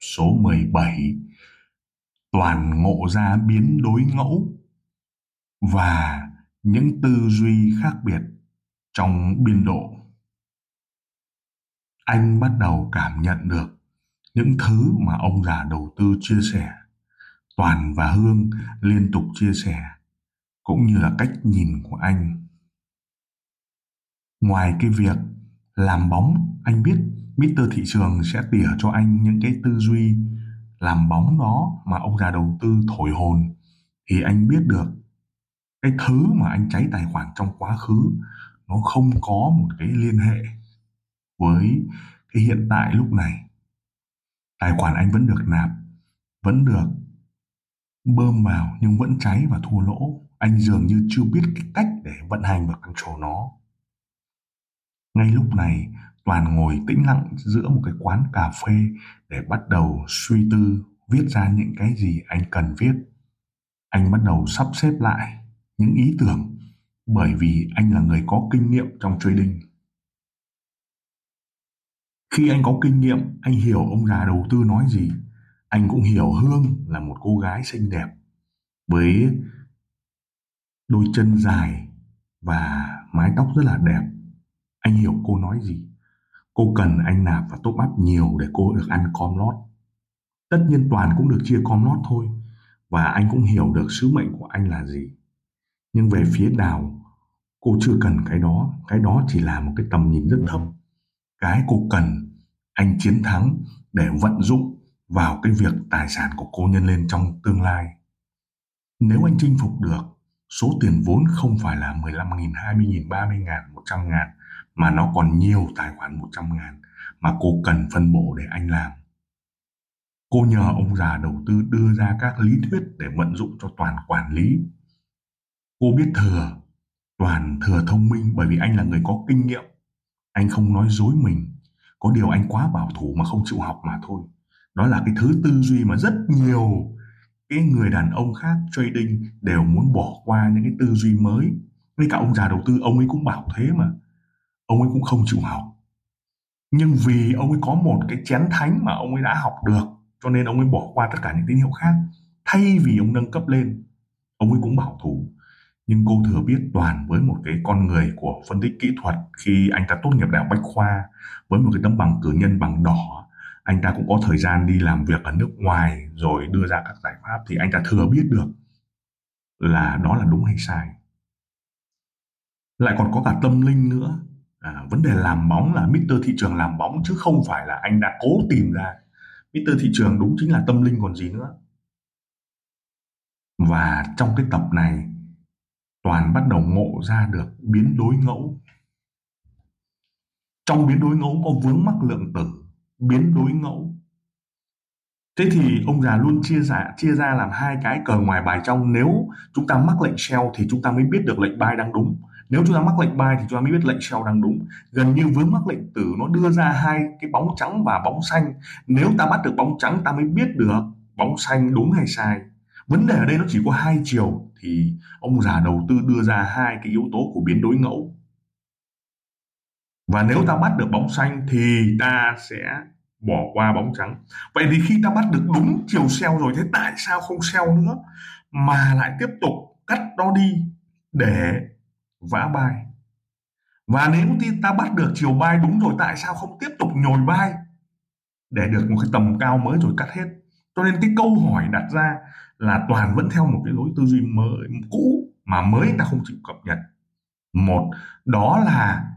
số 17 toàn ngộ ra biến đối ngẫu và những tư duy khác biệt trong biên độ. Anh bắt đầu cảm nhận được những thứ mà ông già đầu tư chia sẻ. Toàn và Hương liên tục chia sẻ cũng như là cách nhìn của anh. Ngoài cái việc làm bóng, anh biết Mr. Thị trường sẽ tỉa cho anh những cái tư duy làm bóng đó mà ông già đầu tư thổi hồn. Thì anh biết được cái thứ mà anh cháy tài khoản trong quá khứ, nó không có một cái liên hệ với cái hiện tại lúc này. Tài khoản anh vẫn được nạp, vẫn được bơm vào nhưng vẫn cháy và thua lỗ. Anh dường như chưa biết cái cách để vận hành và control nó. Ngay lúc này Toàn ngồi tĩnh lặng giữa một cái quán cà phê để bắt đầu suy tư viết ra những cái gì anh cần viết. Anh bắt đầu sắp xếp lại những ý tưởng bởi vì anh là người có kinh nghiệm trong trading. Khi anh có kinh nghiệm, anh hiểu ông già đầu tư nói gì. Anh cũng hiểu Hương là một cô gái xinh đẹp với đôi chân dài và mái tóc rất là đẹp. Anh hiểu cô nói gì. Cô cần anh nạp và top up nhiều để cô được ăn com lót. Tất nhiên Toàn cũng được chia com lót thôi. Và anh cũng hiểu được sứ mệnh của anh là gì. Nhưng về phía Đào, cô chưa cần cái đó. Cái đó chỉ là một cái tầm nhìn rất thấp. Cái cô cần anh chiến thắng để vận dụng vào cái việc tài sản của cô nhân lên trong tương lai. Nếu anh chinh phục được số tiền vốn không phải là 15.000, 20.000, 30.000, 100 ngàn mà nó còn nhiều tài khoản 100 ngàn mà cô cần phân bổ để anh làm. Cô nhờ ông già đầu tư đưa ra các lý thuyết để vận dụng cho toàn quản lý. Cô biết thừa, toàn thừa thông minh bởi vì anh là người có kinh nghiệm. Anh không nói dối mình. Có điều anh quá bảo thủ mà không chịu học mà thôi. Đó là cái thứ tư duy mà rất nhiều cái người đàn ông khác trading đều muốn bỏ qua những cái tư duy mới. ngay cả ông già đầu tư, ông ấy cũng bảo thế mà. Ông ấy cũng không chịu học. Nhưng vì ông ấy có một cái chén thánh mà ông ấy đã học được cho nên ông ấy bỏ qua tất cả những tín hiệu khác. Thay vì ông nâng cấp lên ông ấy cũng bảo thủ. Nhưng cô thừa biết toàn với một cái con người của phân tích kỹ thuật khi anh ta tốt nghiệp đại học bách khoa với một cái tấm bằng cử nhân bằng đỏ anh ta cũng có thời gian đi làm việc ở nước ngoài rồi đưa ra các giải pháp thì anh ta thừa biết được là đó là đúng hay sai lại còn có cả tâm linh nữa à, vấn đề làm bóng là Mr. thị trường làm bóng chứ không phải là anh đã cố tìm ra Mr. thị trường đúng chính là tâm linh còn gì nữa và trong cái tập này toàn bắt đầu ngộ ra được biến đối ngẫu trong biến đối ngẫu có vướng mắc lượng tử biến đối ngẫu. Thế thì ông già luôn chia ra chia ra làm hai cái cờ ngoài bài trong. Nếu chúng ta mắc lệnh sell thì chúng ta mới biết được lệnh buy đang đúng. Nếu chúng ta mắc lệnh buy thì chúng ta mới biết lệnh sell đang đúng. Gần như vướng mắc lệnh tử nó đưa ra hai cái bóng trắng và bóng xanh. Nếu ta bắt được bóng trắng ta mới biết được bóng xanh đúng hay sai. Vấn đề ở đây nó chỉ có hai chiều. Thì ông già đầu tư đưa ra hai cái yếu tố của biến đối ngẫu và nếu ta bắt được bóng xanh thì ta sẽ bỏ qua bóng trắng. Vậy thì khi ta bắt được đúng chiều sell rồi thế tại sao không sell nữa? Mà lại tiếp tục cắt nó đi để vã bài và nếu ta bắt được chiều bay đúng rồi, tại sao không tiếp tục nhồi bay để được một cái tầm cao mới rồi cắt hết? Cho nên cái câu hỏi đặt ra là toàn vẫn theo một cái lối tư duy mới, cũ mà mới ta không chịu cập nhật. Một, đó là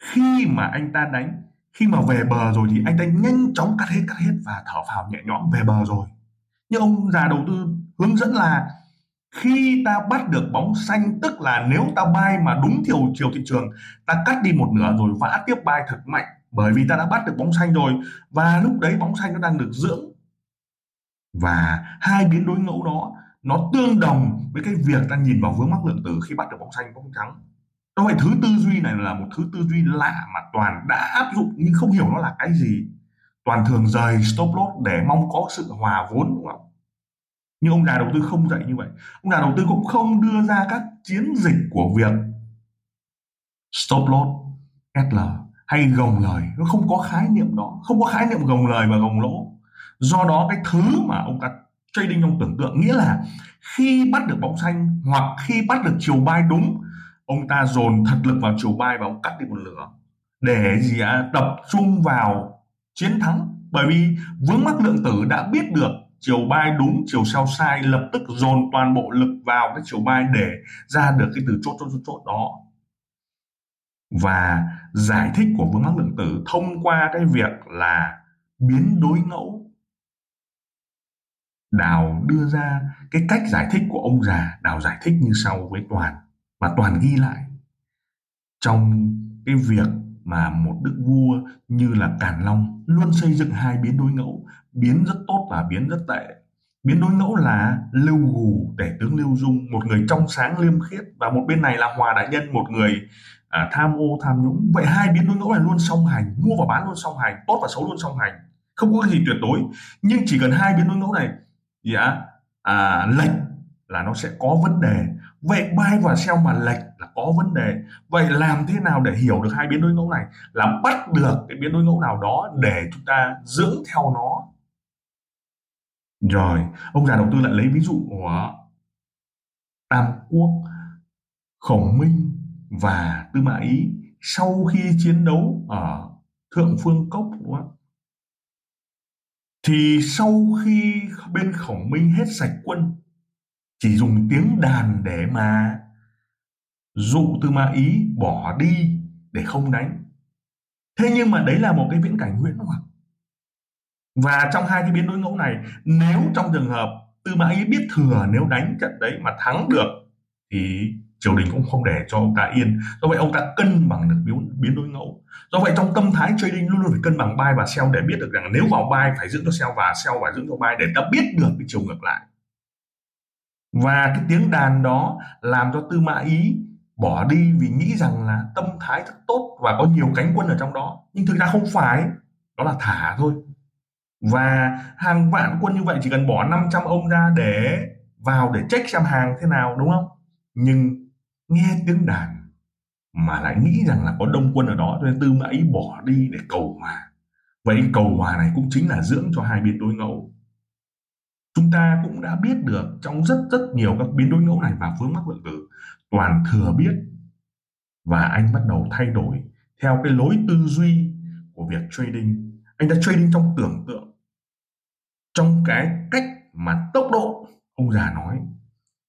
khi mà anh ta đánh, khi mà về bờ rồi thì anh ta nhanh chóng cắt hết cắt hết và thở phào nhẹ nhõm về bờ rồi. Nhưng ông già đầu tư hướng dẫn là khi ta bắt được bóng xanh, tức là nếu ta bay mà đúng chiều chiều thị trường, ta cắt đi một nửa rồi vã tiếp bay thật mạnh, bởi vì ta đã bắt được bóng xanh rồi. Và lúc đấy bóng xanh nó đang được dưỡng. Và hai biến đối ngẫu đó, nó tương đồng với cái việc ta nhìn vào vướng mắc lượng tử khi bắt được bóng xanh, bóng trắng do vậy thứ tư duy này là một thứ tư duy lạ mà toàn đã áp dụng nhưng không hiểu nó là cái gì. Toàn thường rời stop loss để mong có sự hòa vốn, đúng không? Nhưng ông già đầu tư không dạy như vậy. Ông già đầu tư cũng không đưa ra các chiến dịch của việc stop loss SL hay gồng lời. Nó không có khái niệm đó. Không có khái niệm gồng lời và gồng lỗ. Do đó cái thứ mà ông ta trading trong tưởng tượng nghĩa là khi bắt được bóng xanh hoặc khi bắt được chiều bay đúng ông ta dồn thật lực vào chiều bay và ông cắt đi một lửa để gì ạ? Tập trung vào chiến thắng. Bởi vì vướng mắc lượng tử đã biết được chiều bay đúng, chiều sao sai lập tức dồn toàn bộ lực vào cái chiều bay để ra được cái từ chốt chốt chốt chốt đó. Và giải thích của vướng mắc lượng tử thông qua cái việc là biến đối ngẫu. Đào đưa ra cái cách giải thích của ông già, Đào giải thích như sau với Toàn và Toàn ghi lại. Trong cái việc mà một đức vua như là Càn Long luôn xây dựng hai biến đối ngẫu biến rất tốt và biến rất tệ. Biến đối ngẫu là lưu gù tể tướng lưu dung một người trong sáng liêm khiết và một bên này là hòa đại nhân một người à, tham ô tham nhũng. Vậy hai biến đối ngẫu này luôn song hành mua và bán luôn song hành tốt và xấu luôn song hành. Không có cái gì tuyệt đối nhưng chỉ cần hai biến đối ngẫu này dạ à, lệch là nó sẽ có vấn đề. Vậy buy và sell mà lệch là có vấn đề. Vậy làm thế nào để hiểu được hai biến đối ngẫu này? Là bắt được cái biến đối ngẫu nào đó để chúng ta giữ theo nó. Rồi, ông già đầu tư lại lấy ví dụ của tam quốc, khổng minh và tư mã ý sau khi chiến đấu ở thượng phương cốc, đúng không? thì sau khi bên khổng minh hết sạch quân chỉ dùng tiếng đàn để mà dụ tư ma ý bỏ đi để không đánh. Thế nhưng mà đấy là một cái viễn cảnh huyễn hoặc. Và trong hai cái biến đối ngẫu này nếu trong trường hợp tư mã ý biết thừa nếu đánh trận đấy mà thắng được thì triều đình cũng không để cho ông ta yên. Do vậy ông ta cân bằng được biến, biến đối ngẫu. Do vậy trong tâm thái trading luôn luôn phải cân bằng buy và sell để biết được rằng nếu vào buy phải giữ cho sell và sell phải giữ cho buy để ta biết được cái chiều ngược lại và cái tiếng đàn đó làm cho tư mã ý bỏ đi vì nghĩ rằng là tâm thái rất tốt và có nhiều cánh quân ở trong đó. Nhưng thực ra không phải, đó là thả thôi. Và hàng vạn quân như vậy, chỉ cần bỏ 500 ông ra để vào để check xem hàng thế nào, đúng không? Nhưng nghe tiếng đàn mà lại nghĩ rằng là có đông quân ở đó, cho nên tư mã ý bỏ đi để cầu hòa. Vậy cầu hòa này cũng chính là dưỡng cho hai bên đối ngẫu chúng ta cũng đã biết được trong rất rất nhiều các biến đối ngẫu này và phương mắc lượng tử toàn thừa biết và anh bắt đầu thay đổi theo cái lối tư duy của việc trading. Anh đã trading trong tưởng tượng, trong cái cách mà tốc độ, ông già nói,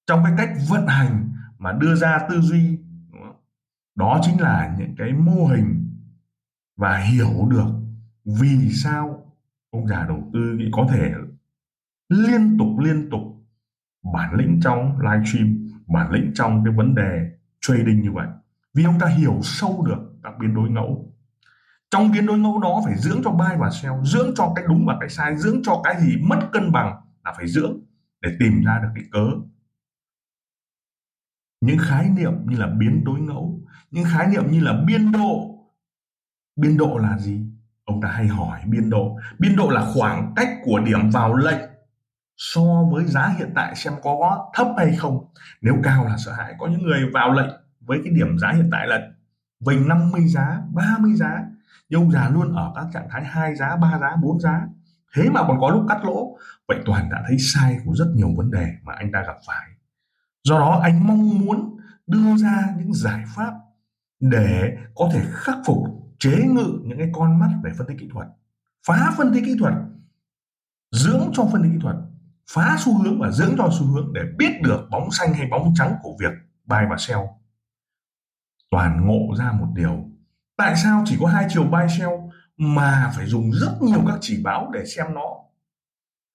trong cái cách vận hành mà đưa ra tư duy đó chính là những cái mô hình và hiểu được vì sao ông già đầu tư có thể liên tục liên tục bản lĩnh trong livestream bản lĩnh trong cái vấn đề trading như vậy. Vì ông ta hiểu sâu được các biến đối ngẫu. Trong biến đối ngẫu đó phải dưỡng cho buy và sell, dưỡng cho cái đúng và cái sai, dưỡng cho cái gì mất cân bằng là phải dưỡng để tìm ra được cái cớ. Những khái niệm như là biến đối ngẫu, những khái niệm như là biên độ. Biên độ là gì? Ông ta hay hỏi biên độ. Biên độ là khoảng cách của điểm vào lệnh so với giá hiện tại xem có thấp hay không. Nếu cao là sợ hãi. Có những người vào lệnh với cái điểm giá hiện tại là vành 50 giá 30 giá. Nhưng già luôn ở các trạng thái hai giá, ba giá, bốn giá. Thế mà còn có lúc cắt lỗ. Vậy toàn đã thấy sai của rất nhiều vấn đề mà anh ta gặp phải. Do đó, anh mong muốn đưa ra những giải pháp để có thể khắc phục, chế ngự những cái con mắt về phân tích kỹ thuật. Phá phân tích kỹ thuật. Dưỡng cho phân tích kỹ thuật phá xu hướng và dưỡng cho xu hướng để biết được bóng xanh hay bóng trắng của việc buy và sell toàn ngộ ra một điều, tại sao chỉ có hai chiều buy sell mà phải dùng rất nhiều các chỉ báo để xem nó?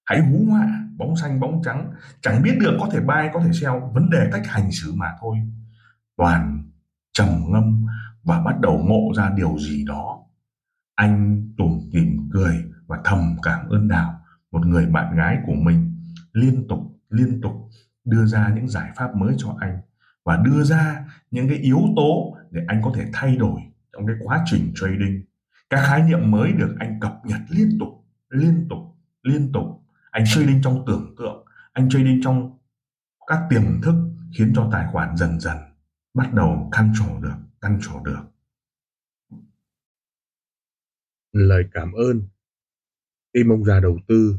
Hãy hú họa, bóng xanh, bóng trắng, chẳng biết được có thể buy có thể sell vấn đề cách hành xử mà thôi. Toàn trầm ngâm và bắt đầu ngộ ra điều gì đó. Anh tủm tỉm cười và thầm cảm ơn đào, một người bạn gái của mình liên tục liên tục đưa ra những giải pháp mới cho anh và đưa ra những cái yếu tố để anh có thể thay đổi trong cái quá trình trading. Các khái niệm mới được anh cập nhật liên tục liên tục liên tục. Anh trading trong tưởng tượng, anh trading trong các tiềm thức khiến cho tài khoản dần dần bắt đầu control được control được. Lời cảm ơn. Tim ông già đầu tư